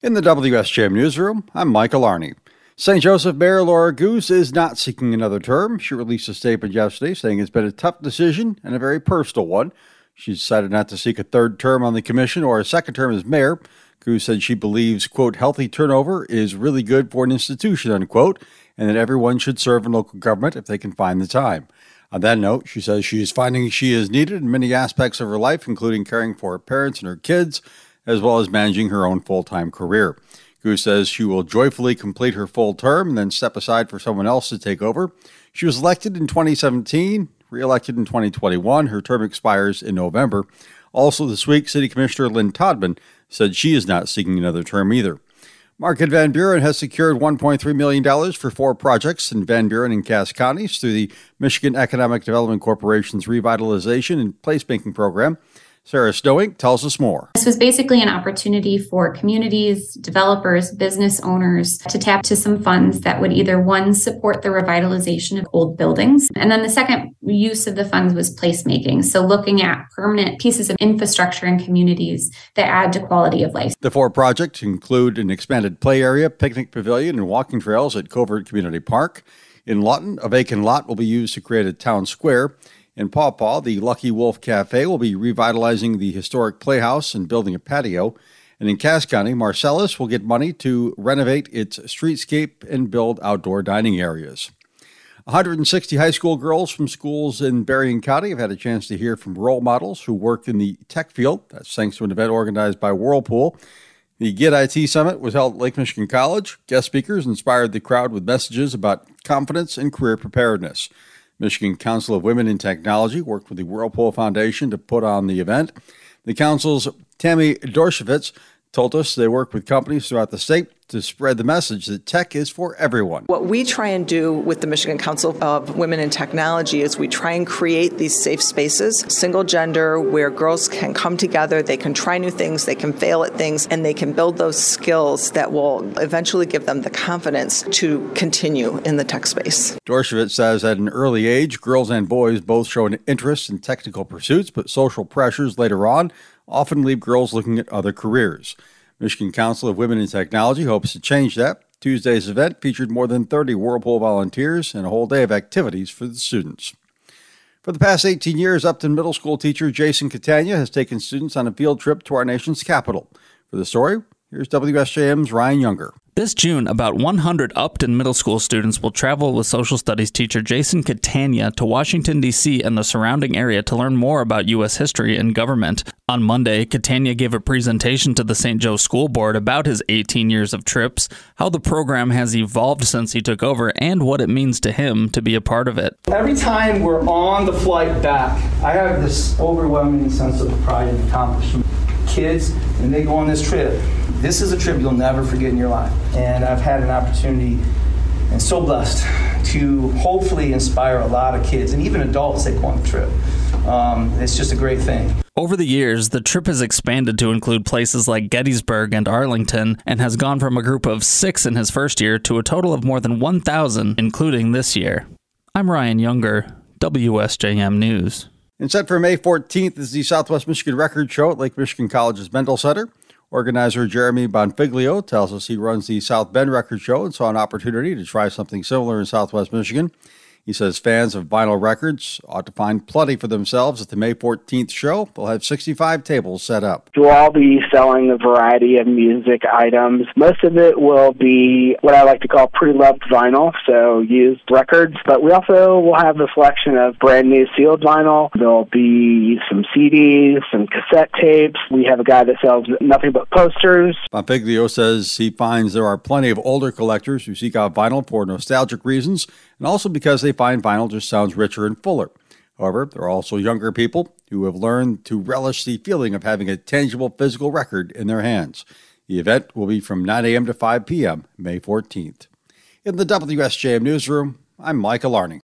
In the WSJM newsroom, I'm Michael Arney. St. Joseph Mayor Laura Goose is not seeking another term. She released a statement yesterday saying it's been a tough decision and a very personal one. She decided not to seek a third term on the commission or a second term as mayor. Goose said she believes, quote, healthy turnover is really good for an institution, unquote, and that everyone should serve in local government if they can find the time. On that note, she says she is finding she is needed in many aspects of her life, including caring for her parents and her kids, as well as managing her own full time career. Goose says she will joyfully complete her full term and then step aside for someone else to take over. She was elected in 2017, reelected in 2021. Her term expires in November. Also, this week, City Commissioner Lynn Todman said she is not seeking another term either. Market Van Buren has secured $1.3 million for four projects in Van Buren and Cass counties through the Michigan Economic Development Corporation's Revitalization and Placemaking Program. Sarah Snowink tells us more. This was basically an opportunity for communities, developers, business owners to tap to some funds that would either one support the revitalization of old buildings, and then the second use of the funds was placemaking. So looking at permanent pieces of infrastructure in communities that add to quality of life. The four projects include an expanded play area, picnic pavilion, and walking trails at Covert Community Park. In Lawton, a vacant lot will be used to create a town square. In Paw Paw, the Lucky Wolf Cafe will be revitalizing the historic playhouse and building a patio. And in Cass County, Marcellus will get money to renovate its streetscape and build outdoor dining areas. 160 high school girls from schools in Berrien County have had a chance to hear from role models who work in the tech field. That's thanks to an event organized by Whirlpool. The Get IT Summit was held at Lake Michigan College. Guest speakers inspired the crowd with messages about confidence and career preparedness. Michigan Council of Women in Technology worked with the Whirlpool Foundation to put on the event. The council's Tammy Dorshevitz told us they work with companies throughout the state to spread the message that tech is for everyone. What we try and do with the Michigan Council of Women in Technology is we try and create these safe spaces, single gender, where girls can come together, they can try new things, they can fail at things, and they can build those skills that will eventually give them the confidence to continue in the tech space. Dorshevitz says at an early age, girls and boys both show an interest in technical pursuits, but social pressures later on often leave girls looking at other careers. Michigan Council of Women in Technology hopes to change that. Tuesday's event featured more than 30 Whirlpool volunteers and a whole day of activities for the students. For the past 18 years, Upton Middle School teacher Jason Catania has taken students on a field trip to our nation's capital. For the story, here's WSJM's Ryan Younger. This June, about 100 Upton Middle School students will travel with social studies teacher Jason Catania to Washington, D.C. and the surrounding area to learn more about U.S. history and government. On Monday, Catania gave a presentation to the St. Joe School Board about his 18 years of trips, how the program has evolved since he took over, and what it means to him to be a part of it. Every time we're on the flight back, I have this overwhelming sense of pride and accomplishment. Kids, and they go on this trip, this is a trip you'll never forget in your life. And I've had an opportunity and so blessed to hopefully inspire a lot of kids and even adults that go on the trip. Um, it's just a great thing. Over the years, the trip has expanded to include places like Gettysburg and Arlington and has gone from a group of six in his first year to a total of more than 1,000, including this year. I'm Ryan Younger, WSJM News. And set for May 14th is the Southwest Michigan Record Show at Lake Michigan College's Mendel Center. Organizer Jeremy Bonfiglio tells us he runs the South Bend Record Show and saw an opportunity to try something similar in Southwest Michigan. He says fans of vinyl records ought to find plenty for themselves at the May 14th show. They'll have 65 tables set up. We'll all be selling a variety of music items. Most of it will be what I like to call pre-loved vinyl, so used records. But we also will have a selection of brand new sealed vinyl. There'll be some CDs, some cassette tapes. We have a guy that sells nothing but posters. Bonfiglio says he finds there are plenty of older collectors who seek out vinyl for nostalgic reasons and also because they find vinyl just sounds richer and fuller. However, there are also younger people who have learned to relish the feeling of having a tangible physical record in their hands. The event will be from 9 a.m. to 5 p.m., May 14th. In the WSJM Newsroom, I'm Michael Arning.